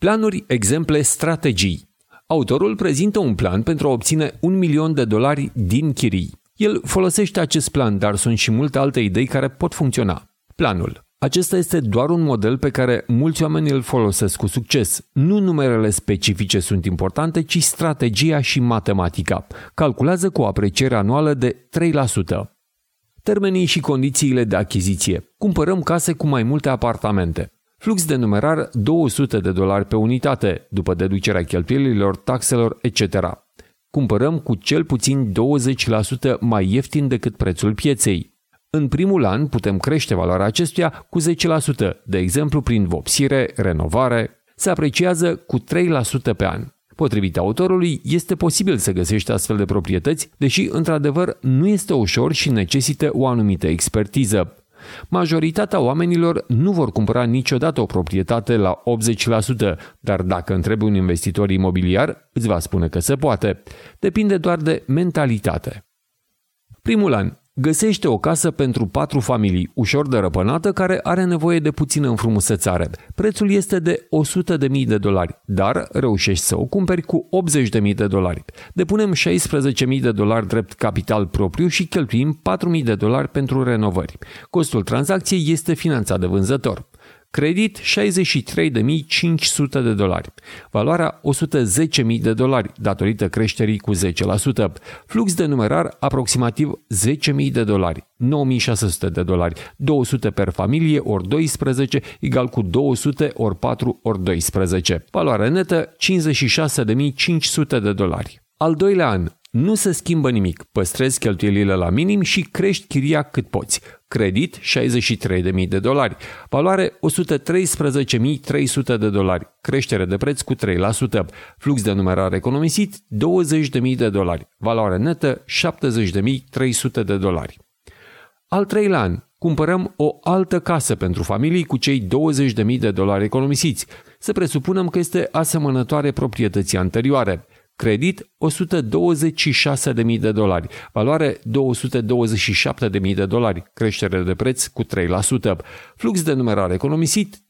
Planuri, exemple, strategii. Autorul prezintă un plan pentru a obține un milion de dolari din chirii. El folosește acest plan, dar sunt și multe alte idei care pot funcționa. Planul. Acesta este doar un model pe care mulți oameni îl folosesc cu succes. Nu numerele specifice sunt importante, ci strategia și matematica. Calculează cu o apreciere anuală de 3%. Termenii și condițiile de achiziție. Cumpărăm case cu mai multe apartamente. Flux de numerar 200 de dolari pe unitate, după deducerea cheltuielilor, taxelor, etc. Cumpărăm cu cel puțin 20% mai ieftin decât prețul pieței. În primul an putem crește valoarea acestuia cu 10%, de exemplu prin vopsire, renovare. Se apreciază cu 3% pe an. Potrivit autorului, este posibil să găsești astfel de proprietăți, deși, într-adevăr, nu este ușor și necesită o anumită expertiză. Majoritatea oamenilor nu vor cumpăra niciodată o proprietate la 80%, dar dacă întrebi un investitor imobiliar, îți va spune că se poate. Depinde doar de mentalitate. Primul an. Găsește o casă pentru patru familii, ușor de răpănată, care are nevoie de puțină înfrumusețare. Prețul este de 100.000 de dolari, dar reușești să o cumperi cu 80.000 de dolari. Depunem 16.000 de dolari drept capital propriu și cheltuim 4.000 de dolari pentru renovări. Costul tranzacției este finanțat de vânzător. Credit 63.500 de dolari. Valoarea 110.000 de dolari datorită creșterii cu 10%. Flux de numerar aproximativ 10.000 de dolari. 9.600 de dolari. 200 per familie ori 12 egal cu 200 ori 4 ori 12. Valoarea netă 56.500 de dolari. Al doilea an, nu se schimbă nimic, păstrezi cheltuielile la minim și crești chiria cât poți. Credit 63.000 de dolari, valoare 113.300 de dolari, creștere de preț cu 3%, flux de numerar economisit 20.000 de dolari, valoare netă 70.300 de dolari. Al treilea an, cumpărăm o altă casă pentru familii cu cei 20.000 de dolari economisiți. Să presupunem că este asemănătoare proprietății anterioare. Credit 126.000 de dolari, valoare 227.000 de dolari, creștere de preț cu 3%, flux de numerar economisit 20.000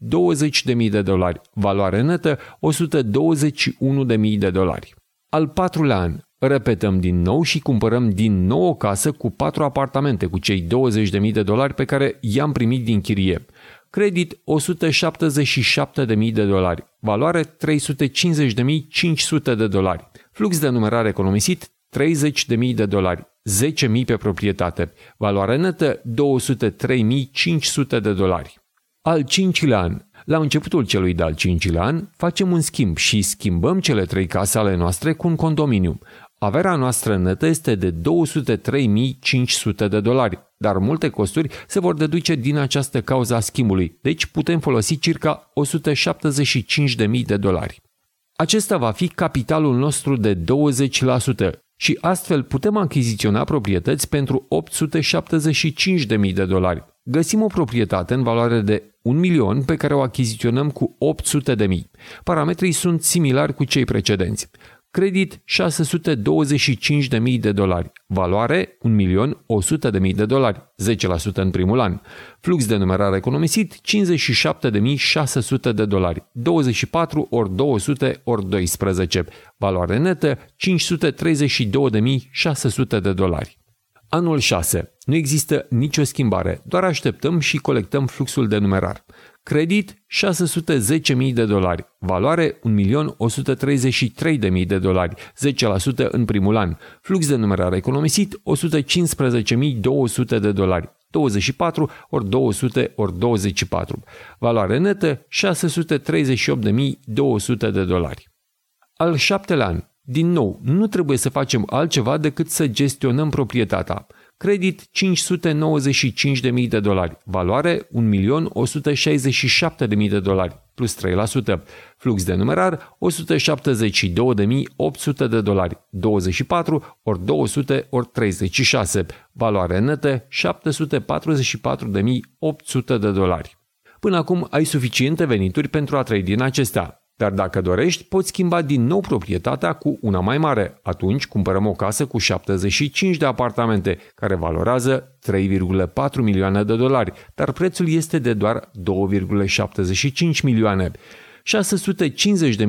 de dolari, valoare netă 121.000 de dolari. Al patrulea an, repetăm din nou și cumpărăm din nou o casă cu patru apartamente cu cei 20.000 de dolari pe care i-am primit din chirie. Credit 177.000 de dolari, valoare 350.500 de dolari. Flux de numerar economisit 30.000 de dolari, 10.000 pe proprietate, valoare netă 203.500 de dolari. Al cincilea an, la începutul celui de-al cincilea an, facem un schimb și schimbăm cele trei case ale noastre cu un condominiu. Averea noastră netă este de 203.500 de dolari, dar multe costuri se vor deduce din această cauză a schimbului, deci putem folosi circa 175.000 de dolari. Acesta va fi capitalul nostru de 20% și astfel putem achiziționa proprietăți pentru 875.000 de dolari. Găsim o proprietate în valoare de 1 milion pe care o achiziționăm cu 800.000. Parametrii sunt similari cu cei precedenți. Credit 625.000 de dolari. Valoare 1.100.000 de dolari, 10% în primul an. Flux de numerar economisit 57.600 de dolari, 24 ori 200 ori 12. Valoare netă 532.600 de dolari. Anul 6. Nu există nicio schimbare, doar așteptăm și colectăm fluxul de numerar. Credit 610.000 de dolari. Valoare 1.133.000 de dolari, 10% în primul an. Flux de numerar economisit 115.200 de dolari, 24 ori 200 ori 24. Valoare netă 638.200 de dolari. Al șaptelea an. Din nou, nu trebuie să facem altceva decât să gestionăm proprietatea. Credit 595.000 de dolari. Valoare 1.167.000 de dolari plus 3%. Flux de numerar 172.800 de dolari. 24 ori 200 ori 36. Valoare netă 744.800 de dolari. Până acum ai suficiente venituri pentru a trăi din acestea. Dar dacă dorești, poți schimba din nou proprietatea cu una mai mare. Atunci cumpărăm o casă cu 75 de apartamente, care valorează 3,4 milioane de dolari, dar prețul este de doar 2,75 milioane.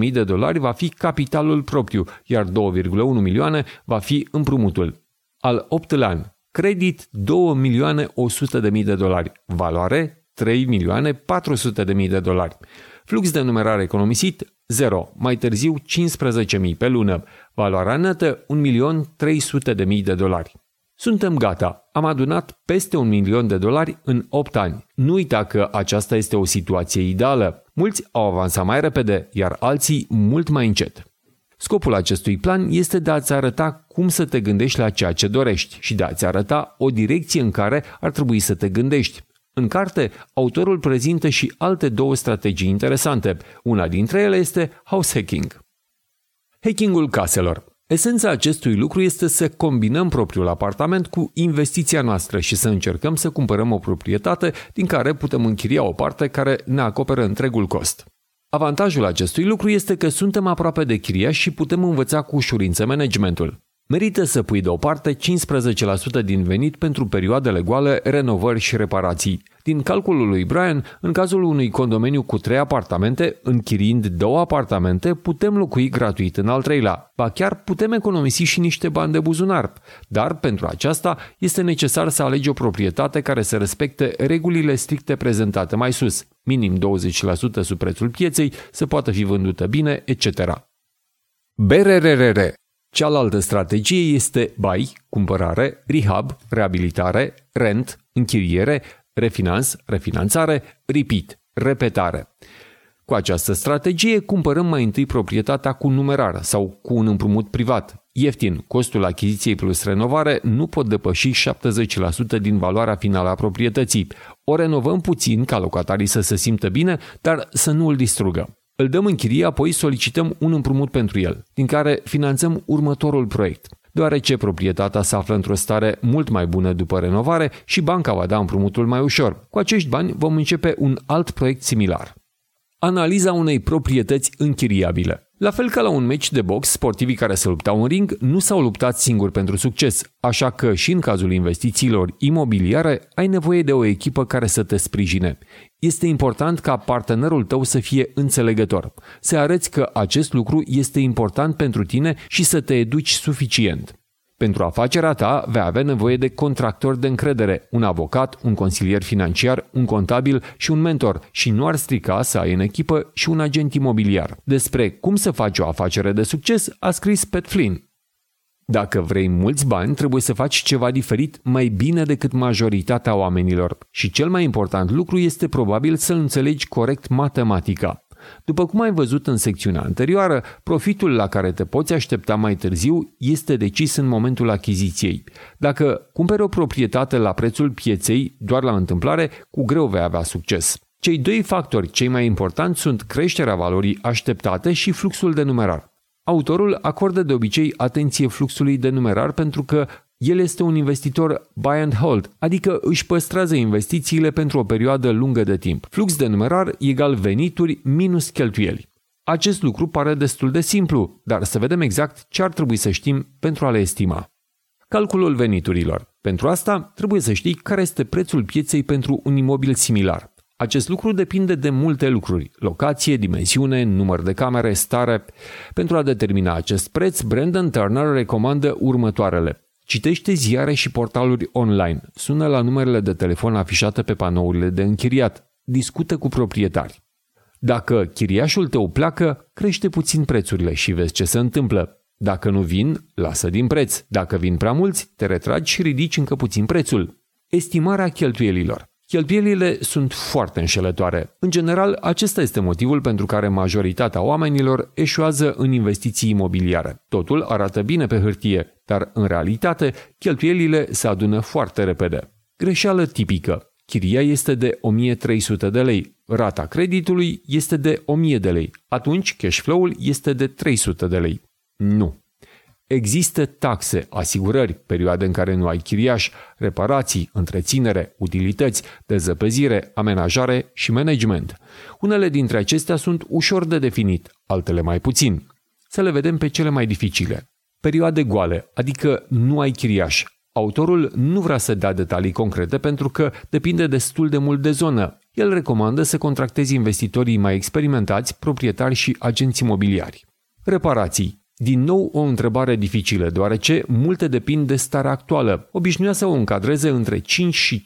650.000 de dolari va fi capitalul propriu, iar 2,1 milioane va fi împrumutul. Al optulea an, credit 2 milioane 100 de mii de dolari, valoare 3 milioane 400 de mii de dolari. Flux de numerare economisit 0, mai târziu 15.000 pe lună, valoarea netă 1.300.000 de dolari. Suntem gata, am adunat peste un milion de dolari în 8 ani. Nu uita că aceasta este o situație ideală. Mulți au avansat mai repede, iar alții mult mai încet. Scopul acestui plan este de a-ți arăta cum să te gândești la ceea ce dorești și de a-ți arăta o direcție în care ar trebui să te gândești. În carte, autorul prezintă și alte două strategii interesante. Una dintre ele este house hacking. Hackingul caselor. Esența acestui lucru este să combinăm propriul apartament cu investiția noastră și să încercăm să cumpărăm o proprietate din care putem închiria o parte care ne acoperă întregul cost. Avantajul acestui lucru este că suntem aproape de chiriaș și putem învăța cu ușurință managementul. Merită să pui deoparte 15% din venit pentru perioadele goale, renovări și reparații. Din calculul lui Brian, în cazul unui condomeniu cu trei apartamente, închiriind două apartamente, putem locui gratuit în al treilea. Ba chiar putem economisi și niște bani de buzunar. Dar pentru aceasta este necesar să alegi o proprietate care să respecte regulile stricte prezentate mai sus, minim 20% sub prețul pieței, să poată fi vândută bine, etc. BRRR Cealaltă strategie este buy, cumpărare, rehab, reabilitare, rent, închiriere, refinans, refinanțare, repeat, repetare. Cu această strategie cumpărăm mai întâi proprietatea cu numerar sau cu un împrumut privat. Ieftin, costul achiziției plus renovare nu pot depăși 70% din valoarea finală a proprietății. O renovăm puțin ca locatarii să se simtă bine, dar să nu îl distrugă. Îl dăm în chirie, apoi solicităm un împrumut pentru el, din care finanțăm următorul proiect. Deoarece proprietatea se află într-o stare mult mai bună după renovare și banca va da împrumutul mai ușor. Cu acești bani vom începe un alt proiect similar. Analiza unei proprietăți închiriabile. La fel ca la un meci de box, sportivii care se luptau în ring nu s-au luptat singuri pentru succes, așa că și în cazul investițiilor imobiliare ai nevoie de o echipă care să te sprijine. Este important ca partenerul tău să fie înțelegător, să arăți că acest lucru este important pentru tine și să te educi suficient. Pentru afacerea ta vei avea nevoie de contractori de încredere, un avocat, un consilier financiar, un contabil și un mentor și nu ar strica să ai în echipă și un agent imobiliar. Despre cum să faci o afacere de succes a scris Pat Flynn. Dacă vrei mulți bani, trebuie să faci ceva diferit mai bine decât majoritatea oamenilor. Și cel mai important lucru este probabil să înțelegi corect matematica. După cum ai văzut în secțiunea anterioară, profitul la care te poți aștepta mai târziu este decis în momentul achiziției. Dacă cumperi o proprietate la prețul pieței, doar la întâmplare, cu greu vei avea succes. Cei doi factori cei mai importanti sunt creșterea valorii așteptate și fluxul de numerar. Autorul acordă de obicei atenție fluxului de numerar pentru că el este un investitor buy and hold, adică își păstrează investițiile pentru o perioadă lungă de timp. Flux de numerar egal venituri minus cheltuieli. Acest lucru pare destul de simplu, dar să vedem exact ce ar trebui să știm pentru a le estima. Calculul veniturilor. Pentru asta trebuie să știi care este prețul pieței pentru un imobil similar. Acest lucru depinde de multe lucruri, locație, dimensiune, număr de camere, stare. Pentru a determina acest preț, Brandon Turner recomandă următoarele. Citește ziare și portaluri online, sună la numerele de telefon afișate pe panourile de închiriat, discută cu proprietari. Dacă chiriașul tău pleacă, crește puțin prețurile și vezi ce se întâmplă. Dacă nu vin, lasă din preț. Dacă vin prea mulți, te retragi și ridici încă puțin prețul. Estimarea cheltuielilor. Cheltuielile sunt foarte înșelătoare. În general, acesta este motivul pentru care majoritatea oamenilor eșuează în investiții imobiliare. Totul arată bine pe hârtie, dar în realitate, cheltuielile se adună foarte repede. Greșeală tipică. Chiria este de 1300 de lei, rata creditului este de 1000 de lei, atunci cash flow-ul este de 300 de lei. Nu. Există taxe, asigurări, perioade în care nu ai chiriaș, reparații, întreținere, utilități, dezăpezire, amenajare și management. Unele dintre acestea sunt ușor de definit, altele mai puțin. Să le vedem pe cele mai dificile. Perioade goale, adică nu ai chiriaș. Autorul nu vrea să dea detalii concrete pentru că depinde destul de mult de zonă, El recomandă să contractezi investitorii mai experimentați, proprietari și agenți imobiliari. Reparații. Din nou o întrebare dificilă, deoarece multe depind de starea actuală. Obișnuia să o încadreze între 5 și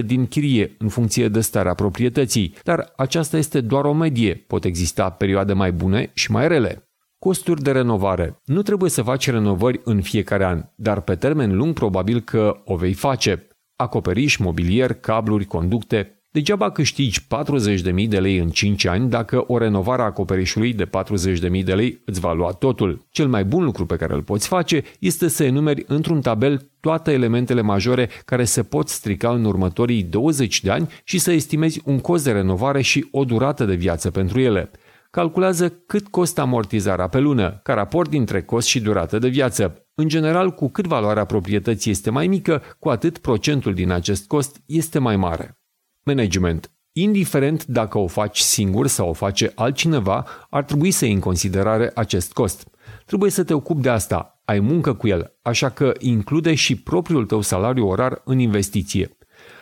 15% din chirie, în funcție de starea proprietății, dar aceasta este doar o medie, pot exista perioade mai bune și mai rele. Costuri de renovare. Nu trebuie să faci renovări în fiecare an, dar pe termen lung probabil că o vei face. Acoperiș, mobilier, cabluri, conducte, Degeaba câștigi 40.000 de lei în 5 ani dacă o renovare a acoperișului de 40.000 de lei îți va lua totul. Cel mai bun lucru pe care îl poți face este să enumeri într-un tabel toate elementele majore care se pot strica în următorii 20 de ani și să estimezi un cost de renovare și o durată de viață pentru ele. Calculează cât costă amortizarea pe lună, ca raport dintre cost și durată de viață. În general, cu cât valoarea proprietății este mai mică, cu atât procentul din acest cost este mai mare. Management. Indiferent dacă o faci singur sau o face altcineva, ar trebui să iei în considerare acest cost. Trebuie să te ocupi de asta, ai muncă cu el, așa că include și propriul tău salariu orar în investiție.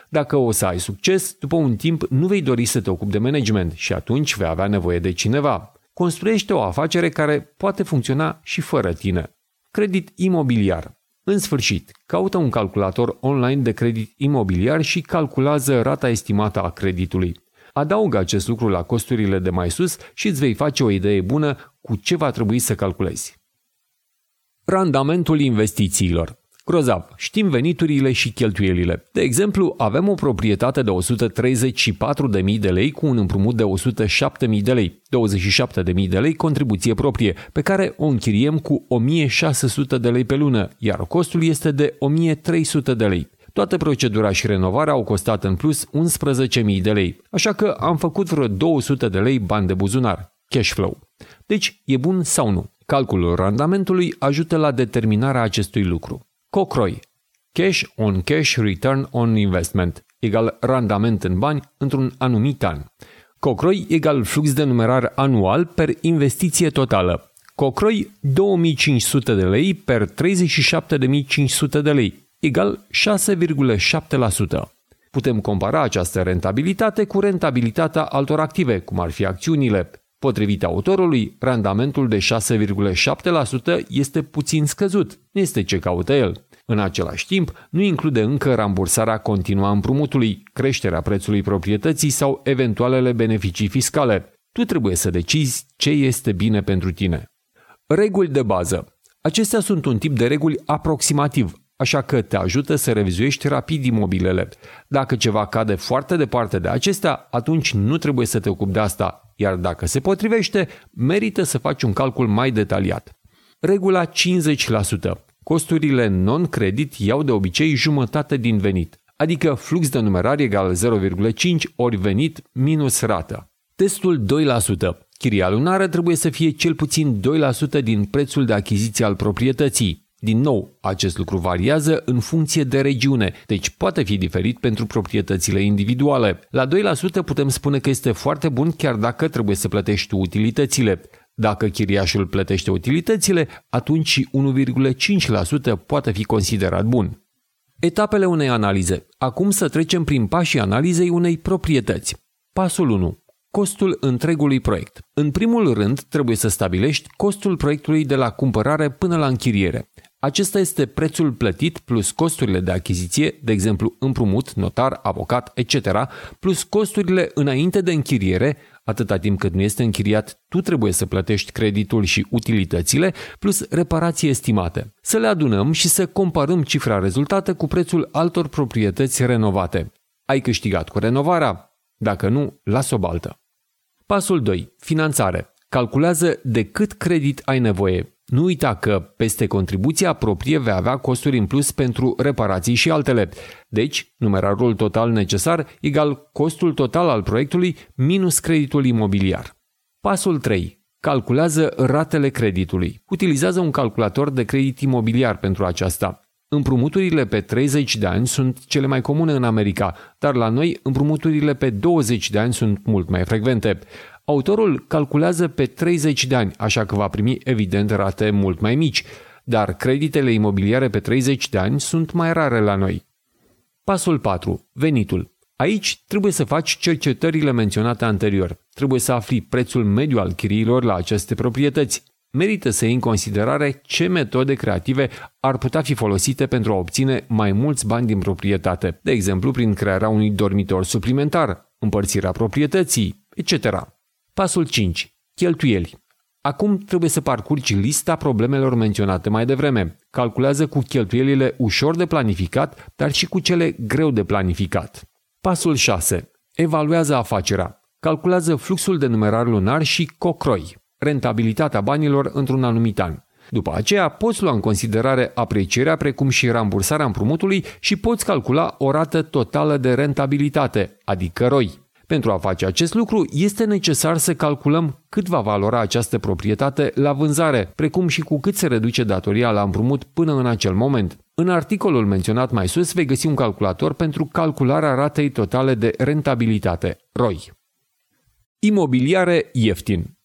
Dacă o să ai succes, după un timp nu vei dori să te ocupi de management și atunci vei avea nevoie de cineva. Construiește o afacere care poate funcționa și fără tine. Credit imobiliar. În sfârșit, caută un calculator online de credit imobiliar și calculează rata estimată a creditului. Adaugă acest lucru la costurile de mai sus și îți vei face o idee bună cu ce va trebui să calculezi. Randamentul investițiilor Grozav, știm veniturile și cheltuielile. De exemplu, avem o proprietate de 134.000 de lei cu un împrumut de 107.000 de lei, 27.000 de lei contribuție proprie, pe care o închiriem cu 1.600 de lei pe lună, iar costul este de 1.300 de lei. Toată procedura și renovarea au costat în plus 11.000 de lei, așa că am făcut vreo 200 de lei bani de buzunar, cash flow. Deci, e bun sau nu? Calculul randamentului ajută la determinarea acestui lucru. COCROI, Cash on Cash Return on Investment, egal randament în bani într-un anumit an. COCROI egal flux de numerar anual per investiție totală. COCROI 2500 de lei per 37.500 de lei, egal 6,7%. Putem compara această rentabilitate cu rentabilitatea altor active, cum ar fi acțiunile. Potrivit autorului, randamentul de 6,7% este puțin scăzut, este ce caută el. În același timp, nu include încă rambursarea continuă a împrumutului, creșterea prețului proprietății sau eventualele beneficii fiscale. Tu trebuie să decizi ce este bine pentru tine. Reguli de bază. Acestea sunt un tip de reguli aproximativ, așa că te ajută să revizuiești rapid imobilele. Dacă ceva cade foarte departe de acestea, atunci nu trebuie să te ocupi de asta, iar dacă se potrivește, merită să faci un calcul mai detaliat. Regula 50%. Costurile non-credit iau de obicei jumătate din venit, adică flux de numerar egal 0,5 ori venit minus rată. Testul 2%. Chiria lunară trebuie să fie cel puțin 2% din prețul de achiziție al proprietății. Din nou, acest lucru variază în funcție de regiune, deci poate fi diferit pentru proprietățile individuale. La 2% putem spune că este foarte bun chiar dacă trebuie să plătești utilitățile. Dacă chiriașul plătește utilitățile, atunci 1,5% poate fi considerat bun. Etapele unei analize. Acum să trecem prin pașii analizei unei proprietăți. Pasul 1. Costul întregului proiect. În primul rând, trebuie să stabilești costul proiectului de la cumpărare până la închiriere. Acesta este prețul plătit plus costurile de achiziție, de exemplu împrumut, notar, avocat, etc., plus costurile înainte de închiriere, Atâta timp cât nu este închiriat, tu trebuie să plătești creditul și utilitățile, plus reparații estimate. Să le adunăm și să comparăm cifra rezultată cu prețul altor proprietăți renovate. Ai câștigat cu renovarea? Dacă nu, las-o baltă. Pasul 2. Finanțare. Calculează de cât credit ai nevoie. Nu uita că peste contribuția proprie vei avea costuri în plus pentru reparații și altele. Deci, numerarul total necesar egal costul total al proiectului minus creditul imobiliar. Pasul 3. Calculează ratele creditului. Utilizează un calculator de credit imobiliar pentru aceasta. Împrumuturile pe 30 de ani sunt cele mai comune în America, dar la noi împrumuturile pe 20 de ani sunt mult mai frecvente. Autorul calculează pe 30 de ani, așa că va primi evident rate mult mai mici, dar creditele imobiliare pe 30 de ani sunt mai rare la noi. Pasul 4. Venitul. Aici trebuie să faci cercetările menționate anterior. Trebuie să afli prețul mediu al chiriilor la aceste proprietăți. Merită să iei în considerare ce metode creative ar putea fi folosite pentru a obține mai mulți bani din proprietate, de exemplu prin crearea unui dormitor suplimentar, împărțirea proprietății, etc. Pasul 5. Cheltuieli. Acum trebuie să parcurgi lista problemelor menționate mai devreme. Calculează cu cheltuielile ușor de planificat, dar și cu cele greu de planificat. Pasul 6. Evaluează afacerea. Calculează fluxul de numerar lunar și cocroi, rentabilitatea banilor într-un anumit an. După aceea, poți lua în considerare aprecierea precum și rambursarea împrumutului și poți calcula o rată totală de rentabilitate, adică ROI. Pentru a face acest lucru, este necesar să calculăm cât va valora această proprietate la vânzare, precum și cu cât se reduce datoria la împrumut până în acel moment. În articolul menționat mai sus vei găsi un calculator pentru calcularea ratei totale de rentabilitate, ROI. Imobiliare ieftin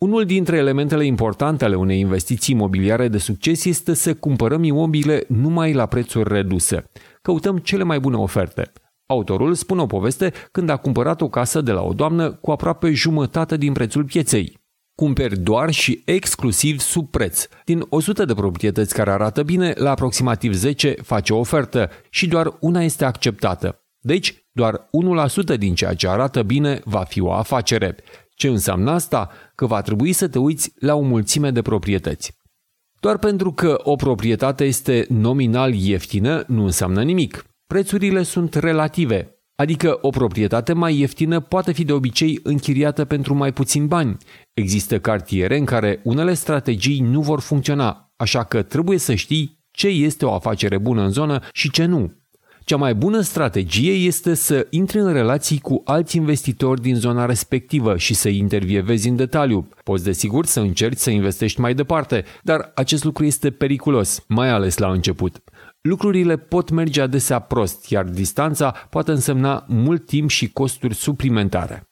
unul dintre elementele importante ale unei investiții imobiliare de succes este să cumpărăm imobile numai la prețuri reduse. Căutăm cele mai bune oferte. Autorul spune o poveste când a cumpărat o casă de la o doamnă cu aproape jumătate din prețul pieței. Cumperi doar și exclusiv sub preț. Din 100 de proprietăți care arată bine, la aproximativ 10 face o ofertă și doar una este acceptată. Deci, doar 1% din ceea ce arată bine va fi o afacere. Ce înseamnă asta? Că va trebui să te uiți la o mulțime de proprietăți. Doar pentru că o proprietate este nominal ieftină nu înseamnă nimic. Prețurile sunt relative, adică o proprietate mai ieftină poate fi de obicei închiriată pentru mai puțin bani. Există cartiere în care unele strategii nu vor funcționa, așa că trebuie să știi ce este o afacere bună în zonă și ce nu. Cea mai bună strategie este să intri în relații cu alți investitori din zona respectivă și să intervievezi în detaliu. Poți desigur să încerci să investești mai departe, dar acest lucru este periculos, mai ales la început. Lucrurile pot merge adesea prost, iar distanța poate însemna mult timp și costuri suplimentare.